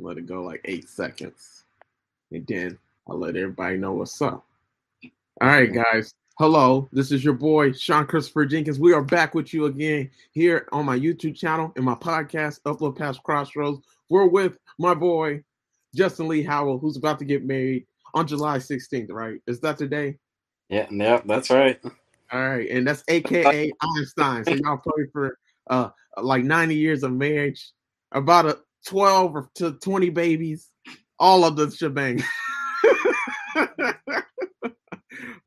Let it go like eight seconds. And then I'll let everybody know what's up. All right, guys. Hello, this is your boy Sean Christopher Jenkins. We are back with you again here on my YouTube channel and my podcast, Upload Past Crossroads. We're with my boy Justin Lee Howell, who's about to get married on July 16th, right? Is that today? Yeah, yeah, that's right. All right, and that's AKA Einstein. So y'all pray for uh like 90 years of marriage, about a 12 or to 20 babies, all of the shebang.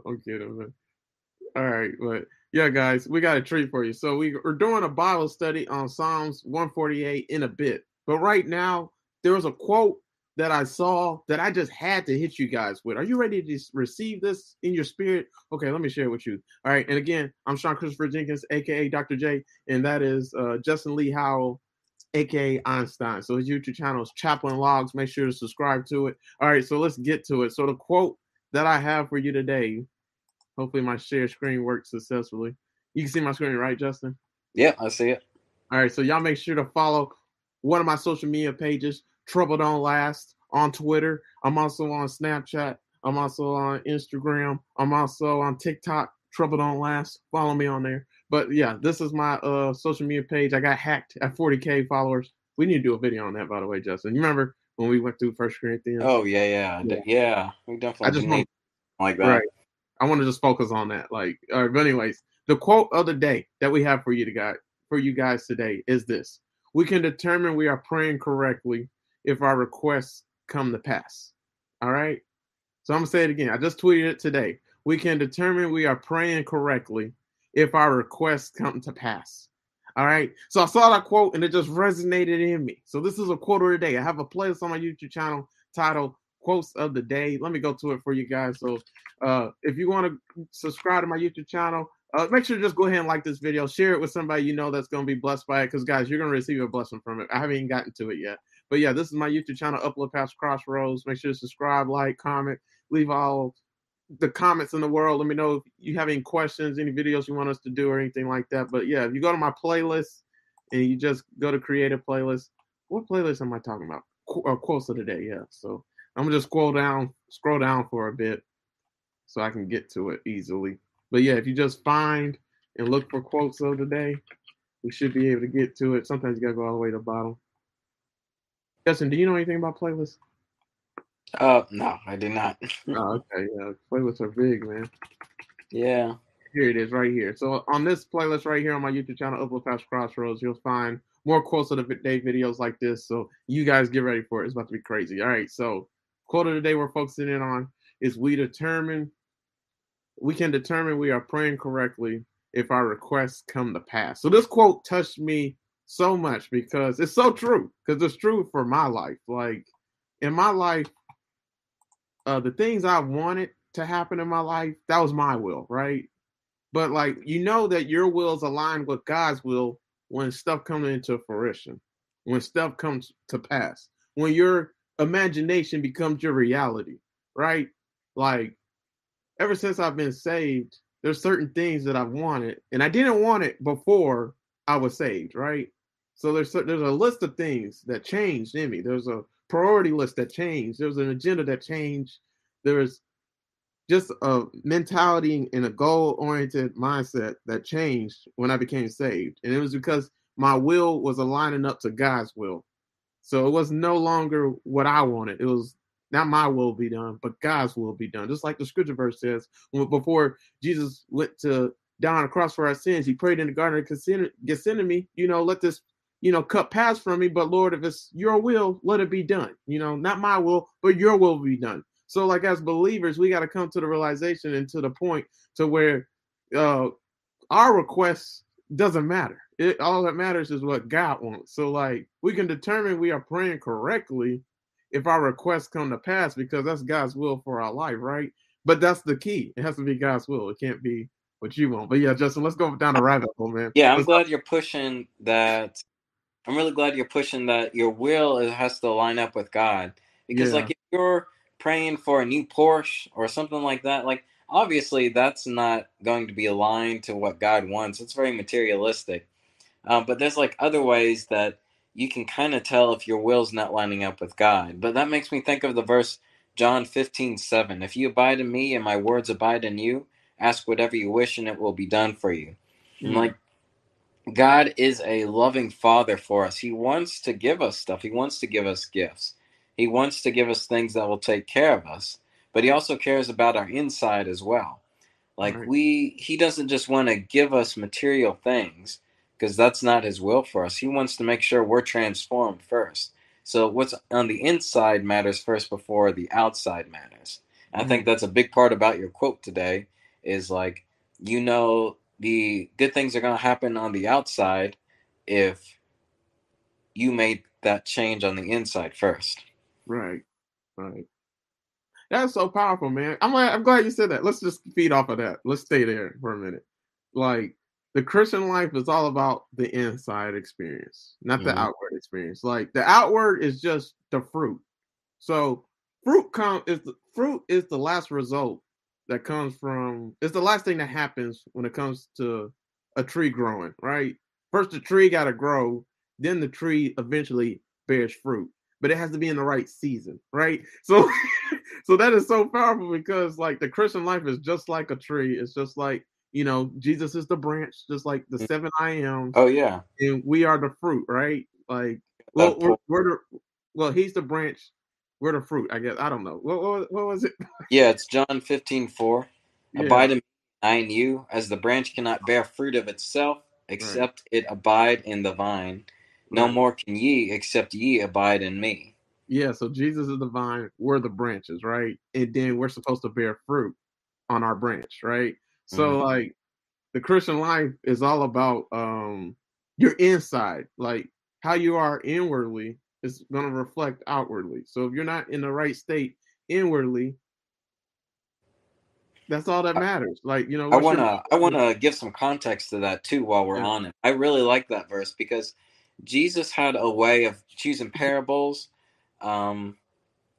I'm kidding, man. All right, but yeah, guys, we got a treat for you. So we, we're doing a Bible study on Psalms 148 in a bit. But right now, there was a quote that I saw that I just had to hit you guys with. Are you ready to receive this in your spirit? Okay, let me share it with you. All right, and again, I'm Sean Christopher Jenkins, aka Dr. J, and that is uh, Justin Lee Howell, aka Einstein. So his YouTube channel is Chaplain Logs. Make sure to subscribe to it. All right, so let's get to it. So the quote that I have for you today Hopefully my share screen works successfully. You can see my screen, right, Justin? Yeah, I see it. All right, so y'all make sure to follow one of my social media pages, Trouble Don't Last, on Twitter. I'm also on Snapchat. I'm also on Instagram. I'm also on TikTok. Trouble Don't Last. Follow me on there. But yeah, this is my uh social media page. I got hacked at 40k followers. We need to do a video on that, by the way, Justin. You remember when we went through First Corinthians? Oh yeah, yeah, yeah. yeah we definitely I just need like that. Right. I want to just focus on that. Like, all right, but anyways, the quote of the day that we have for you to guys for you guys today is this: We can determine we are praying correctly if our requests come to pass. All right. So I'm gonna say it again. I just tweeted it today. We can determine we are praying correctly if our requests come to pass. All right. So I saw that quote and it just resonated in me. So this is a quote of the day. I have a playlist on my YouTube channel titled quotes of the day. Let me go to it for you guys. So uh, if you want to subscribe to my YouTube channel, uh, make sure to just go ahead and like this video, share it with somebody you know that's going to be blessed by it. Because guys, you're going to receive a blessing from it. I haven't even gotten to it yet, but yeah, this is my YouTube channel, Upload Past Crossroads. Make sure to subscribe, like, comment, leave all the comments in the world. Let me know if you have any questions, any videos you want us to do, or anything like that. But yeah, if you go to my playlist and you just go to create a playlist, what playlist am I talking about? Qu- uh, quotes of the day, yeah. So I'm gonna just scroll down, scroll down for a bit, so I can get to it easily. But yeah, if you just find and look for quotes of the day, we should be able to get to it. Sometimes you gotta go all the way to the bottom. Justin, do you know anything about playlists? Uh, no, I did not. oh, okay, yeah, playlists are big, man. Yeah. Here it is, right here. So on this playlist right here on my YouTube channel, Upload Past Crossroads, you'll find more quotes of the day videos like this. So you guys get ready for it. It's about to be crazy. All right, so quote of the day we're focusing in on is we determine we can determine we are praying correctly if our requests come to pass. So this quote touched me so much because it's so true because it's true for my life. Like in my life, uh, the things I wanted to happen in my life, that was my will, right? But like you know that your will is aligned with God's will when stuff comes into fruition, when stuff comes to pass, when you're imagination becomes your reality, right? Like ever since I've been saved, there's certain things that I've wanted, and I didn't want it before I was saved, right? So there's there's a list of things that changed in me. There's a priority list that changed. There was an agenda that changed. There was just a mentality and a goal oriented mindset that changed when I became saved, and it was because my will was aligning up to God's will. So it was no longer what I wanted. It was not my will be done, but God's will be done. Just like the scripture verse says, before Jesus went to die on the cross for our sins, he prayed in the garden of Gethsemane, you know, let this, you know, cut pass from me, but Lord, if it's your will, let it be done. You know, not my will, but your will be done. So, like as believers, we got to come to the realization and to the point to where uh our requests doesn't matter. It all that matters is what God wants. So like we can determine we are praying correctly if our requests come to pass because that's God's will for our life, right? But that's the key. It has to be God's will. It can't be what you want. But yeah, Justin, let's go down the rabbit hole, man. Yeah, I'm let's glad you're pushing that. I'm really glad you're pushing that your will has to line up with God because, yeah. like, if you're praying for a new Porsche or something like that, like obviously that's not going to be aligned to what God wants. It's very materialistic. Um, but there's like other ways that you can kind of tell if your will's not lining up with God. But that makes me think of the verse John 15, 7. If you abide in me and my words abide in you, ask whatever you wish and it will be done for you. Mm. And like God is a loving father for us. He wants to give us stuff. He wants to give us gifts. He wants to give us things that will take care of us. But he also cares about our inside as well. Like right. we he doesn't just want to give us material things because that's not his will for us. He wants to make sure we're transformed first. So what's on the inside matters first before the outside matters. Mm-hmm. I think that's a big part about your quote today is like you know the good things are going to happen on the outside if you made that change on the inside first. Right. Right. That's so powerful, man. I'm glad, I'm glad you said that. Let's just feed off of that. Let's stay there for a minute. Like the Christian life is all about the inside experience, not mm-hmm. the outward experience. Like the outward is just the fruit. So fruit come is the fruit is the last result that comes from it's the last thing that happens when it comes to a tree growing, right? First the tree gotta grow, then the tree eventually bears fruit. But it has to be in the right season, right? So so that is so powerful because like the Christian life is just like a tree. It's just like you know Jesus is the branch, just like the mm. seven I am. Oh yeah, and we are the fruit, right? Like well, we're, we're the well, he's the branch. We're the fruit, I guess. I don't know. What, what, what was it? yeah, it's John 15, 4. Yeah. Abide in I in you, as the branch cannot bear fruit of itself, except right. it abide in the vine. No right. more can ye, except ye abide in me. Yeah, so Jesus is the vine, we're the branches, right? And then we're supposed to bear fruit on our branch, right? So mm-hmm. like the Christian life is all about um your inside, like how you are inwardly is going to reflect outwardly. So if you're not in the right state inwardly, that's all that matters. Like, you know, I want to I want to give some context to that too while we're yeah. on it. I really like that verse because Jesus had a way of choosing parables um,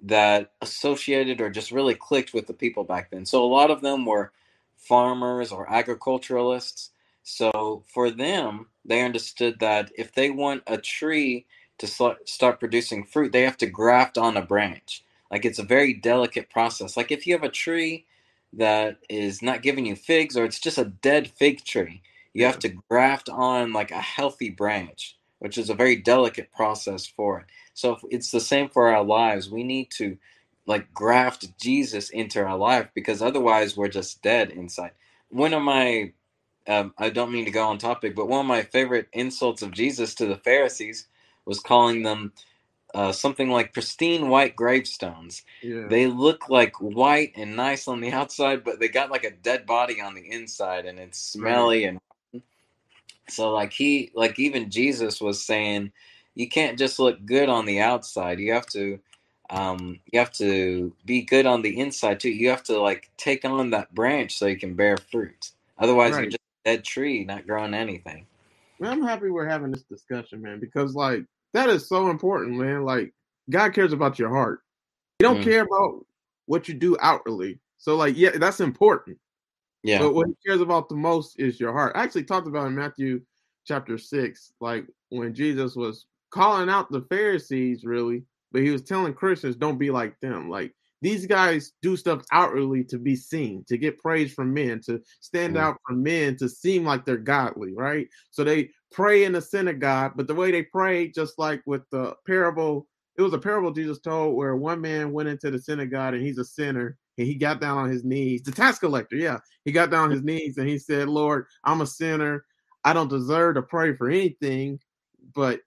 that associated or just really clicked with the people back then. So a lot of them were farmers or agriculturalists. So for them, they understood that if they want a tree to start producing fruit, they have to graft on a branch. Like it's a very delicate process. Like if you have a tree that is not giving you figs or it's just a dead fig tree, you have to graft on like a healthy branch, which is a very delicate process for it. So it's the same for our lives. We need to like graft Jesus into our life because otherwise we're just dead inside. One of my um, I don't mean to go on topic, but one of my favorite insults of Jesus to the Pharisees was calling them uh, something like pristine white gravestones. Yeah. They look like white and nice on the outside, but they got like a dead body on the inside, and it's smelly right. and so like he like even Jesus was saying you can't just look good on the outside. You have to um, you have to be good on the inside too. You have to like take on that branch so you can bear fruit. Otherwise, right. you're just a dead tree, not growing anything. Man, I'm happy we're having this discussion, man, because like that is so important, man. Like God cares about your heart. He don't mm. care about what you do outwardly. So like, yeah, that's important. Yeah. But what he cares about the most is your heart. I actually talked about in Matthew chapter six, like when Jesus was calling out the Pharisees really, but he was telling Christians don't be like them. Like these guys do stuff outwardly to be seen, to get praise from men, to stand mm. out from men, to seem like they're godly, right? So they pray in the synagogue, but the way they pray, just like with the parable, it was a parable Jesus told where one man went into the synagogue and he's a sinner and he got down on his knees. The tax collector, yeah, he got down on his knees and he said, Lord, I'm a sinner. I don't deserve to pray for anything, but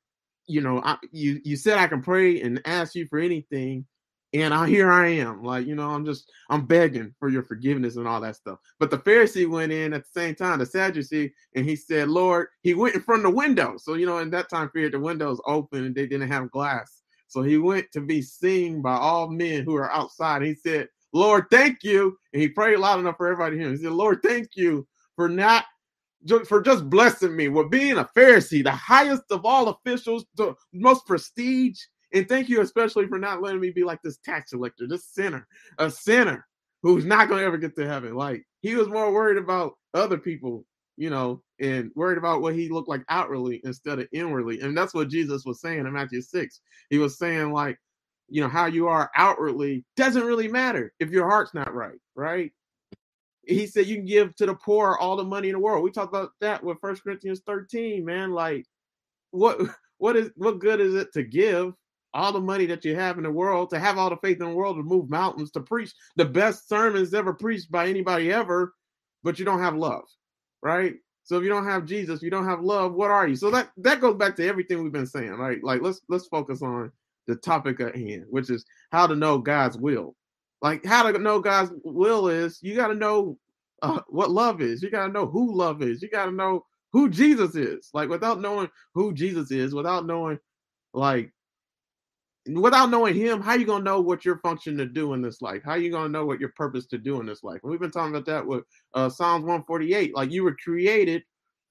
you know, I, you you said I can pray and ask you for anything, and I here I am. Like, you know, I'm just I'm begging for your forgiveness and all that stuff. But the Pharisee went in at the same time, the Sadducee, and he said, Lord, he went in front of the window. So, you know, in that time period, the windows open and they didn't have glass. So he went to be seen by all men who are outside. He said, Lord, thank you. And he prayed loud enough for everybody to hear. He said, Lord, thank you for not for just blessing me with being a Pharisee, the highest of all officials, the most prestige. And thank you especially for not letting me be like this tax collector, this sinner, a sinner who's not going to ever get to heaven. Like he was more worried about other people you know, and worried about what he looked like outwardly instead of inwardly. And that's what Jesus was saying in Matthew 6. He was saying, like, you know, how you are outwardly doesn't really matter if your heart's not right, right? He said you can give to the poor all the money in the world. We talked about that with First Corinthians 13, man. Like, what what is what good is it to give all the money that you have in the world, to have all the faith in the world to move mountains, to preach the best sermons ever preached by anybody ever, but you don't have love, right? So if you don't have Jesus, you don't have love, what are you? So that that goes back to everything we've been saying, right? Like let's let's focus on the topic at hand, which is how to know God's will. Like how to know God's will is you got to know uh, what love is. You got to know who love is. You got to know who Jesus is. Like without knowing who Jesus is, without knowing like without knowing him, how you gonna know what your function to do in this life? How you gonna know what your purpose to do in this life? And we've been talking about that with uh, Psalms 148. Like you were created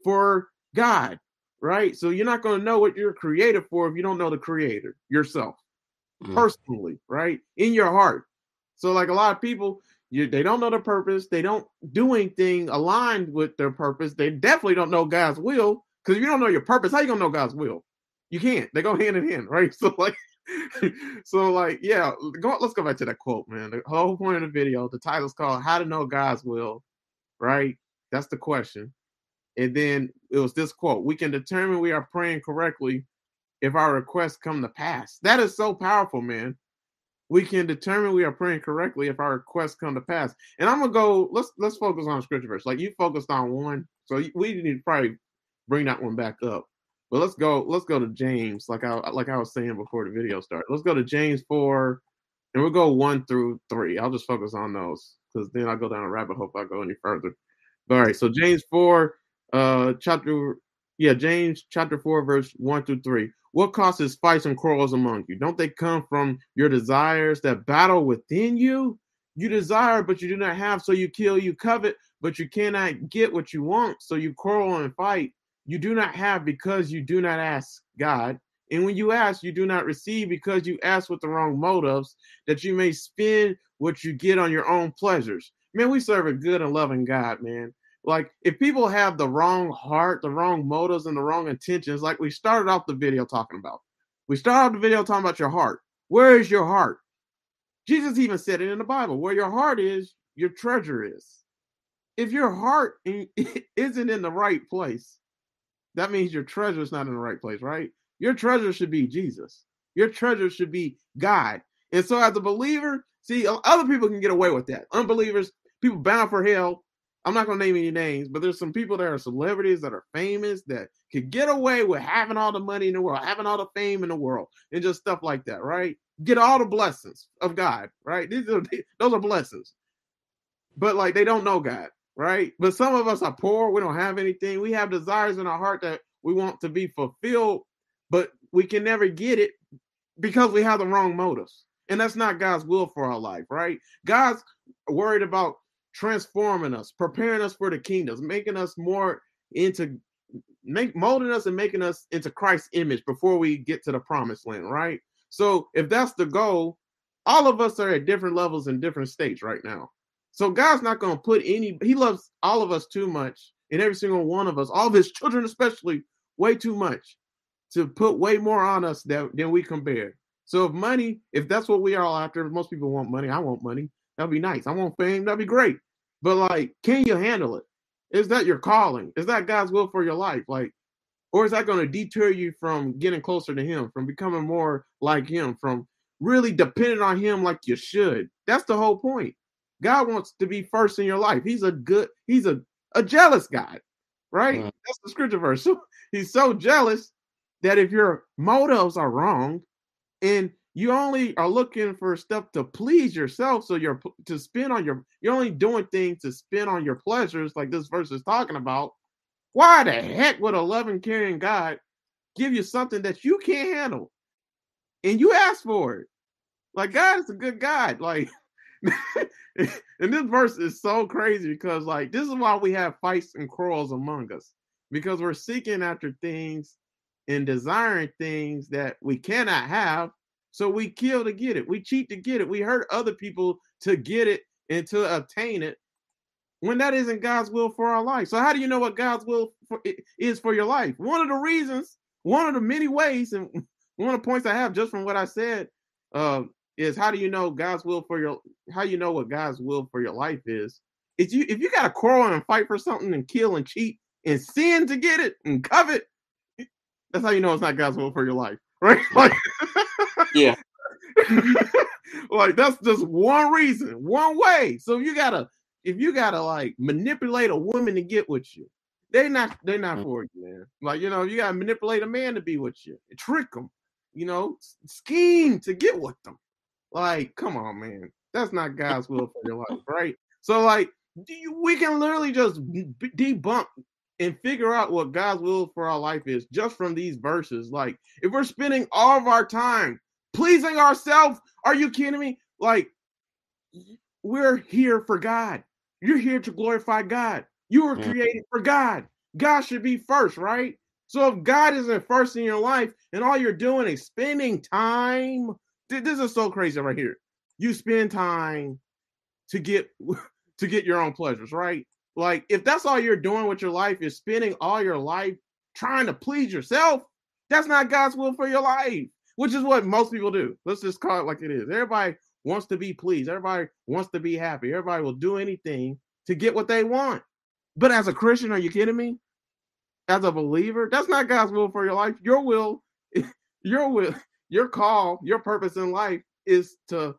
for God, right? So you're not gonna know what you're created for if you don't know the Creator yourself, mm. personally, right? In your heart. So like a lot of people, you, they don't know the purpose. They don't do anything aligned with their purpose. They definitely don't know God's will. Because if you don't know your purpose, how you gonna know God's will? You can't. They go hand in hand, right? So like so like yeah go, let's go back to that quote man. The whole point of the video the title's called how to know god's will right? That's the question. And then it was this quote we can determine we are praying correctly if our requests come to pass. That is so powerful man. We can determine we are praying correctly if our requests come to pass. And i'm gonna go let's let's focus on scripture verse. Like you focused on one so we need to probably bring that one back up but let's go. Let's go to James, like I like I was saying before the video started. Let's go to James four, and we'll go one through three. I'll just focus on those because then I'll go down a rabbit hole if I go any further. All right. So James four, uh, chapter yeah, James chapter four, verse one through three. What causes fights and quarrels among you? Don't they come from your desires that battle within you? You desire, but you do not have, so you kill. You covet, but you cannot get what you want, so you quarrel and fight you do not have because you do not ask God. And when you ask, you do not receive because you ask with the wrong motives, that you may spend what you get on your own pleasures. Man, we serve a good and loving God, man. Like, if people have the wrong heart, the wrong motives, and the wrong intentions, like we started off the video talking about, we started off the video talking about your heart. Where is your heart? Jesus even said it in the Bible where your heart is, your treasure is. If your heart isn't in the right place, that means your treasure is not in the right place, right? Your treasure should be Jesus. Your treasure should be God. And so, as a believer, see, other people can get away with that. Unbelievers, people bound for hell. I'm not going to name any names, but there's some people that are celebrities that are famous that could get away with having all the money in the world, having all the fame in the world, and just stuff like that, right? Get all the blessings of God, right? These are those are blessings, but like they don't know God right? But some of us are poor. We don't have anything. We have desires in our heart that we want to be fulfilled, but we can never get it because we have the wrong motives. And that's not God's will for our life, right? God's worried about transforming us, preparing us for the kingdoms, making us more into make molding us and making us into Christ's image before we get to the promised land, right? So if that's the goal, all of us are at different levels in different states right now. So God's not going to put any, He loves all of us too much, and every single one of us, all of His children especially, way too much to put way more on us than, than we can bear. So if money, if that's what we are all after, most people want money. I want money. That'd be nice. I want fame. That'd be great. But like, can you handle it? Is that your calling? Is that God's will for your life? Like, or is that going to deter you from getting closer to Him, from becoming more like Him, from really depending on Him like you should? That's the whole point. God wants to be first in your life. He's a good, he's a, a jealous God, right? That's the scripture verse. He's so jealous that if your motives are wrong and you only are looking for stuff to please yourself, so you're to spend on your, you're only doing things to spend on your pleasures, like this verse is talking about. Why the heck would a loving, caring God give you something that you can't handle and you ask for it? Like God is a good God. Like and this verse is so crazy because like this is why we have fights and quarrels among us because we're seeking after things and desiring things that we cannot have so we kill to get it we cheat to get it we hurt other people to get it and to obtain it when that isn't God's will for our life. So how do you know what God's will for, is for your life? One of the reasons, one of the many ways, and one of the points I have just from what I said, uh, is how do you know God's will for your how you know what God's will for your life is? If you if you got to quarrel and fight for something and kill and cheat and sin to get it and covet, that's how you know it's not God's will for your life, right? Like, yeah, like that's just one reason, one way. So you gotta if you gotta like manipulate a woman to get with you, they not they not mm. for you, man. Like you know, you gotta manipulate a man to be with you, trick them, you know, scheme to get with them. Like, come on, man, that's not God's will for your life, right? So like, you, we can literally just debunk and figure out what God's will for our life is just from these verses. Like, if we're spending all of our time pleasing ourselves, are you kidding me? Like, we're here for God. You're here to glorify God. You were mm-hmm. created for God. God should be first, right? So if God isn't first in your life and all you're doing is spending time, this is so crazy right here. You spend time to get to get your own pleasures, right? Like if that's all you're doing with your life is spending all your life trying to please yourself, that's not God's will for your life, which is what most people do. Let's just call it like it is. Everybody wants to be pleased. Everybody wants to be happy. Everybody will do anything to get what they want. But as a Christian, are you kidding me? As a believer, that's not God's will for your life. Your will, your will, your call, your purpose in life is to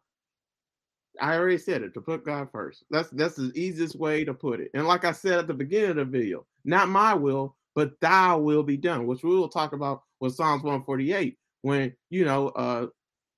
I already said it to put God first. That's that's the easiest way to put it. And like I said at the beginning of the video, not my will, but thy will be done, which we will talk about with Psalms 148 when you know uh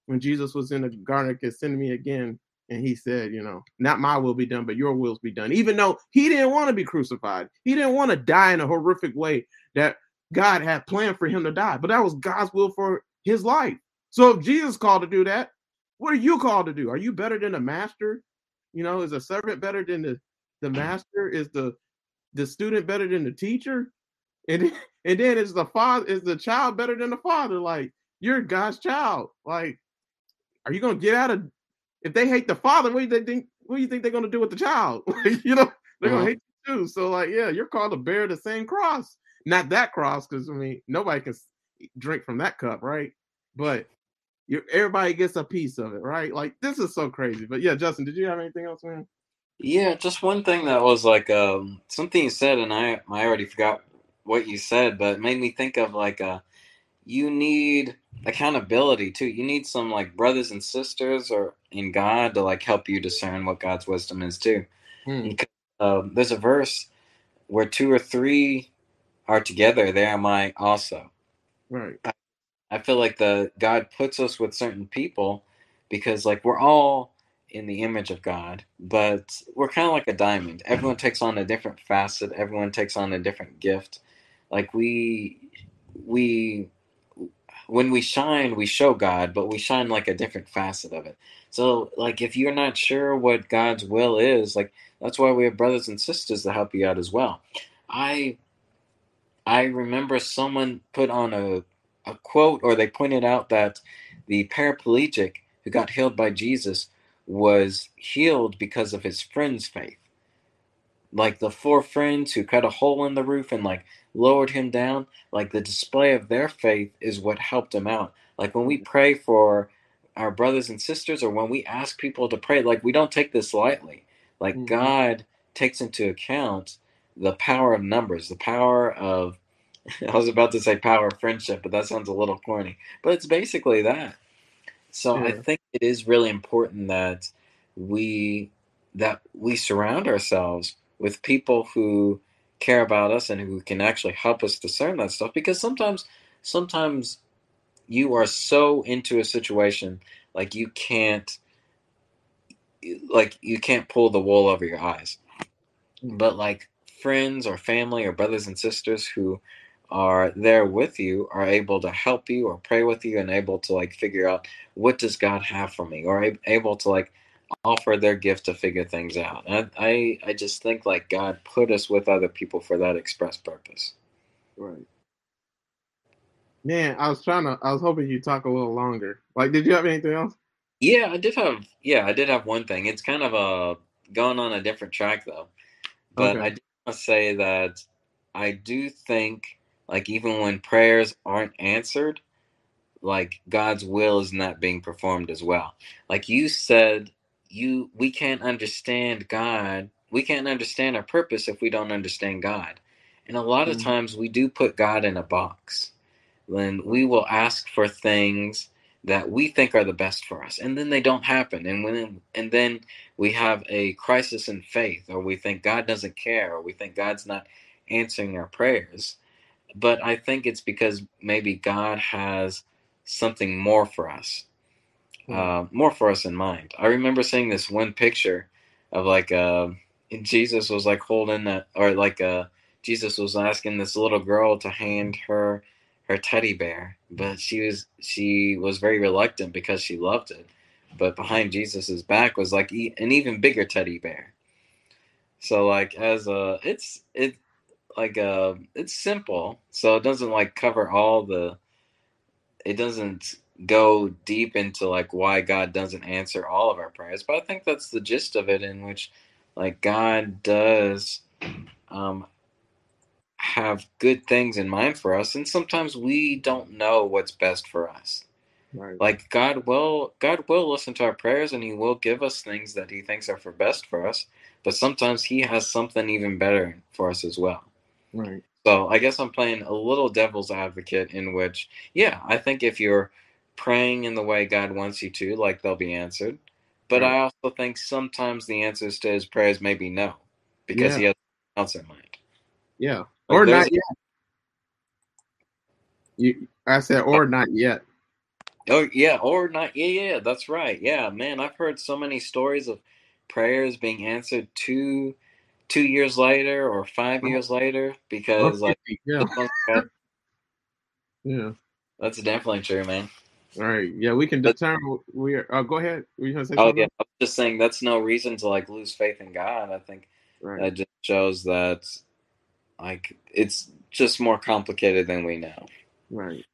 when Jesus was in the garden of Gethsemane again, and he said, you know, not my will be done, but your wills be done. Even though he didn't want to be crucified, he didn't want to die in a horrific way that God had planned for him to die, but that was God's will for his life. So if Jesus called to do that, what are you called to do? Are you better than the master? You know, is a servant better than the the mm. master? Is the the student better than the teacher? And and then is the father is the child better than the father? Like you're God's child. Like, are you gonna get out of if they hate the father? What do they think? What do you think they're gonna do with the child? you know, they're gonna mm-hmm. hate you too. So like, yeah, you're called to bear the same cross. Not that cross, because I mean, nobody can drink from that cup, right? But you everybody gets a piece of it, right? Like this is so crazy. But yeah, Justin, did you have anything else, man? Yeah, just one thing that was like um, something you said, and I I already forgot what you said, but it made me think of like uh, you need accountability too. You need some like brothers and sisters or in God to like help you discern what God's wisdom is too. Hmm. Uh, there's a verse where two or three are together, there am I also. Right. I feel like the God puts us with certain people because like we're all in the image of God, but we're kind of like a diamond. Everyone mm-hmm. takes on a different facet, everyone takes on a different gift. Like we we when we shine, we show God, but we shine like a different facet of it. So like if you're not sure what God's will is, like that's why we have brothers and sisters to help you out as well. I I remember someone put on a a quote, or they pointed out that the paraplegic who got healed by Jesus was healed because of his friend's faith. Like the four friends who cut a hole in the roof and like lowered him down, like the display of their faith is what helped him out. Like when we pray for our brothers and sisters, or when we ask people to pray, like we don't take this lightly. Like mm-hmm. God takes into account the power of numbers, the power of I was about to say power of friendship, but that sounds a little corny. But it's basically that. So yeah. I think it is really important that we that we surround ourselves with people who care about us and who can actually help us discern that stuff because sometimes sometimes you are so into a situation like you can't like you can't pull the wool over your eyes but like friends or family or brothers and sisters who are there with you are able to help you or pray with you and able to like figure out what does god have for me or able to like offer their gift to figure things out. And I, I just think like god put us with other people for that express purpose. Right. Man i was trying to i was hoping you'd talk a little longer. Like did you have anything else? Yeah i did have yeah i did have one thing. It's kind of a going on a different track though. But okay. I want to say that I do think, like, even when prayers aren't answered, like God's will is not being performed as well. Like you said, you we can't understand God. We can't understand our purpose if we don't understand God. And a lot mm-hmm. of times we do put God in a box. When we will ask for things that we think are the best for us and then they don't happen and when and then we have a crisis in faith or we think God doesn't care or we think God's not answering our prayers but I think it's because maybe God has something more for us hmm. uh, more for us in mind I remember seeing this one picture of like uh, Jesus was like holding a, or like uh, Jesus was asking this little girl to hand her her teddy bear, but she was she was very reluctant because she loved it. But behind Jesus's back was like an even bigger teddy bear. So like as a it's it like uh it's simple, so it doesn't like cover all the it doesn't go deep into like why God doesn't answer all of our prayers, but I think that's the gist of it in which like God does um have good things in mind for us and sometimes we don't know what's best for us right. like god will god will listen to our prayers and he will give us things that he thinks are for best for us but sometimes he has something even better for us as well right so i guess i'm playing a little devil's advocate in which yeah i think if you're praying in the way god wants you to like they'll be answered but right. i also think sometimes the answers to his prayers may be no because yeah. he has something else in mind yeah or not yet. You, I said, or not yet. Oh yeah, or not. Yeah, yeah, that's right. Yeah, man, I've heard so many stories of prayers being answered two two years later or five uh-huh. years later because like yeah. yeah, that's definitely true, man. All right, yeah, we can determine. We are. Oh, go ahead. Were you gonna say oh something? yeah, I'm just saying that's no reason to like lose faith in God. I think right. that just shows that like it's just more complicated than we know. Right.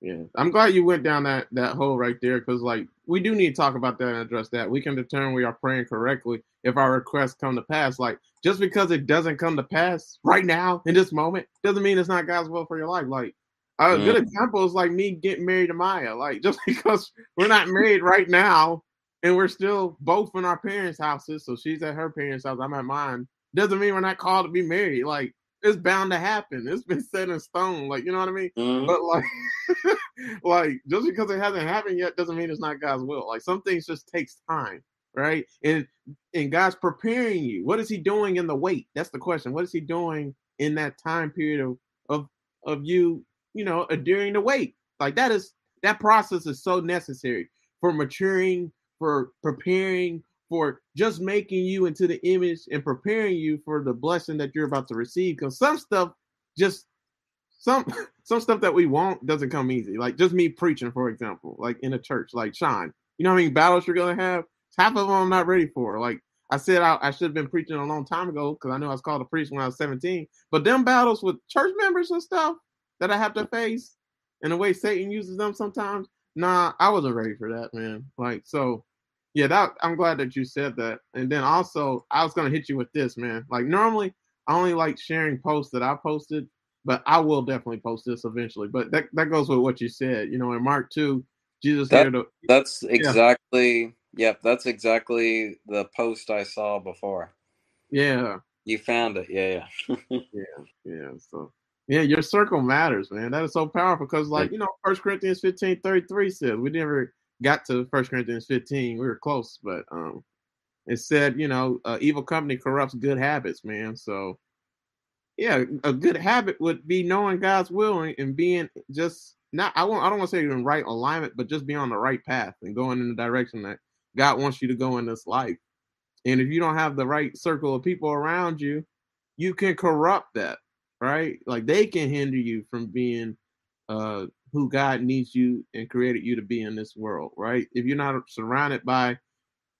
Yeah, I'm glad you went down that that hole right there because like we do need to talk about that and address that. We can determine we are praying correctly if our requests come to pass. Like just because it doesn't come to pass right now in this moment doesn't mean it's not God's will for your life. Like a mm. good example is like me getting married to Maya. Like just because we're not married right now and we're still both in our parents' houses, so she's at her parents' house, I'm at mine doesn't mean we're not called to be married. Like it's bound to happen. It's been set in stone. Like you know what I mean. Mm-hmm. But like, like just because it hasn't happened yet doesn't mean it's not God's will. Like some things just takes time, right? And and God's preparing you. What is He doing in the wait? That's the question. What is He doing in that time period of of of you, you know, during the wait? Like that is that process is so necessary for maturing, for preparing, for just making you into the image and preparing you for the blessing that you're about to receive. Because some stuff just some some stuff that we want doesn't come easy. Like just me preaching, for example, like in a church, like Sean. You know how many battles you're gonna have? Half of them I'm not ready for. Like I said, I, I should have been preaching a long time ago because I knew I was called to preach when I was 17. But them battles with church members and stuff that I have to face, and the way Satan uses them sometimes, nah, I wasn't ready for that, man. Like so, yeah, that I'm glad that you said that. And then also, I was gonna hit you with this, man. Like normally, I only like sharing posts that I posted, but I will definitely post this eventually. But that that goes with what you said. You know, in Mark two, Jesus that, to, That's exactly. Yeah. Yep, that's exactly the post I saw before. Yeah. You found it. Yeah, yeah. yeah, yeah. So yeah, your circle matters, man. That is so powerful because, like, you know, First Corinthians 15 33 says we never got to First Corinthians 15. We were close, but um, it said, you know, uh, evil company corrupts good habits, man. So, yeah, a good habit would be knowing God's will and, and being just not. I won't. I don't want to say in right alignment, but just be on the right path and going in the direction that God wants you to go in this life. And if you don't have the right circle of people around you, you can corrupt that, right? Like they can hinder you from being uh who God needs you and created you to be in this world, right? If you're not surrounded by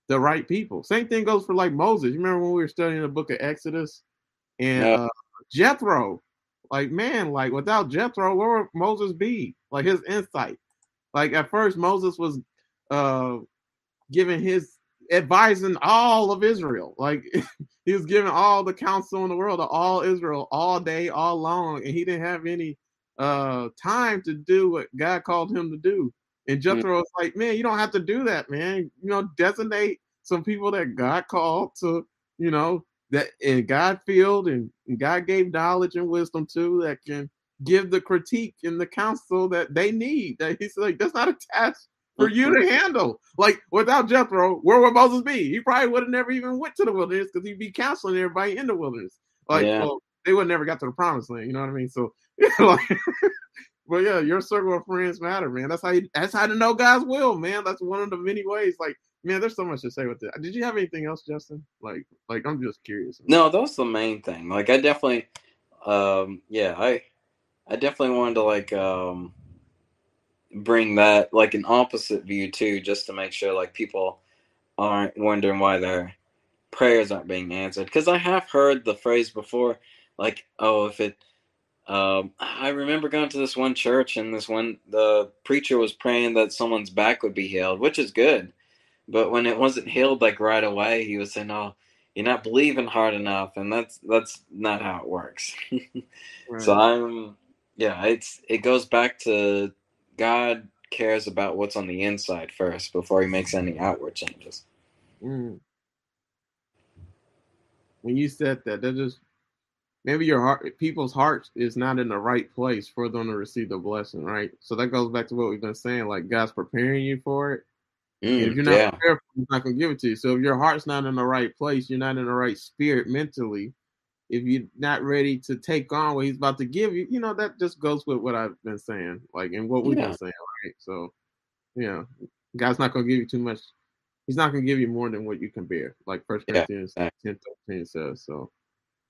the right people. Same thing goes for like Moses. You remember when we were studying the book of Exodus and yeah. uh, Jethro, like man, like without Jethro, where would Moses be? Like his insight. Like at first Moses was uh giving his advising all of Israel. Like he was giving all the counsel in the world to all Israel all day, all long, and he didn't have any uh time to do what God called him to do. And mm. Jethro was like, man, you don't have to do that, man. You know, designate some people that God called to, you know, that and God filled and, and God gave knowledge and wisdom to that can give the critique and the counsel that they need. That he's like, that's not a task for you to handle. Like without Jethro, where would Moses be? He probably would have never even went to the wilderness because he'd be counseling everybody in the wilderness. Like, yeah. well, they would never got to the promised land. You know what I mean? So, like, but yeah, your circle of friends matter, man. That's how you. That's how to know God's will, man. That's one of the many ways. Like, man, there's so much to say with that. Did you have anything else, Justin? Like, like I'm just curious. No, that was the main thing. Like, I definitely, um, yeah, I, I definitely wanted to like, um, bring that like an opposite view too, just to make sure like people aren't wondering why their prayers aren't being answered. Because I have heard the phrase before, like, oh, if it um, I remember going to this one church and this one the preacher was praying that someone's back would be healed, which is good. But when it wasn't healed like right away, he was saying, "Oh, you're not believing hard enough," and that's that's not how it works. right. So I'm, yeah, it's it goes back to God cares about what's on the inside first before He makes any outward changes. Mm. When you said that, that just maybe your heart people's hearts is not in the right place for them to receive the blessing right so that goes back to what we've been saying like god's preparing you for it mm, if you're not yeah. prepared he's not to give it to you so if your heart's not in the right place you're not in the right spirit mentally if you're not ready to take on what he's about to give you you know that just goes with what i've been saying like and what we've yeah. been saying right so yeah god's not going to give you too much he's not going to give you more than what you can bear like first corinthians yeah. 10 13 says so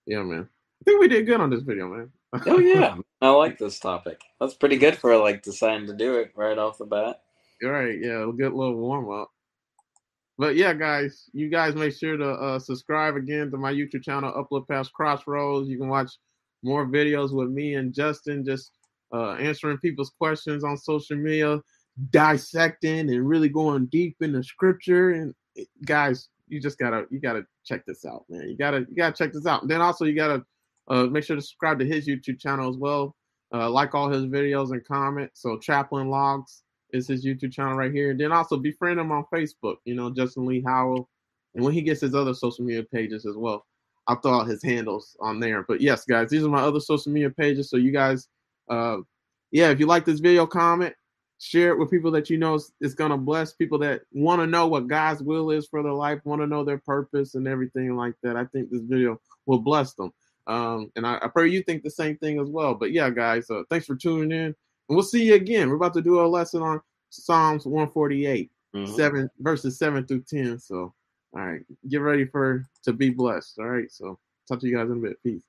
yeah man I think we did good on this video, man. oh yeah, I like this topic. That's pretty good for like deciding to do it right off the bat. You're right. get a little warm up. But yeah, guys, you guys make sure to uh, subscribe again to my YouTube channel, Upload Past Crossroads. You can watch more videos with me and Justin, just uh, answering people's questions on social media, dissecting and really going deep into scripture. And guys, you just gotta you gotta check this out, man. You gotta you gotta check this out. And then also you gotta uh, make sure to subscribe to his YouTube channel as well. Uh, like all his videos and comment. So Chaplain Logs is his YouTube channel right here. And then also befriend him on Facebook. You know Justin Lee Howell, and when he gets his other social media pages as well, I'll throw out his handles on there. But yes, guys, these are my other social media pages. So you guys, uh, yeah, if you like this video, comment, share it with people that you know is, is gonna bless people that want to know what God's will is for their life, want to know their purpose and everything like that. I think this video will bless them. Um, and I, I, pray you think the same thing as well. But yeah, guys, uh, thanks for tuning in. And we'll see you again. We're about to do a lesson on Psalms 148, mm-hmm. 7 verses 7 through 10. So, all right, get ready for to be blessed. All right. So, talk to you guys in a bit. Peace.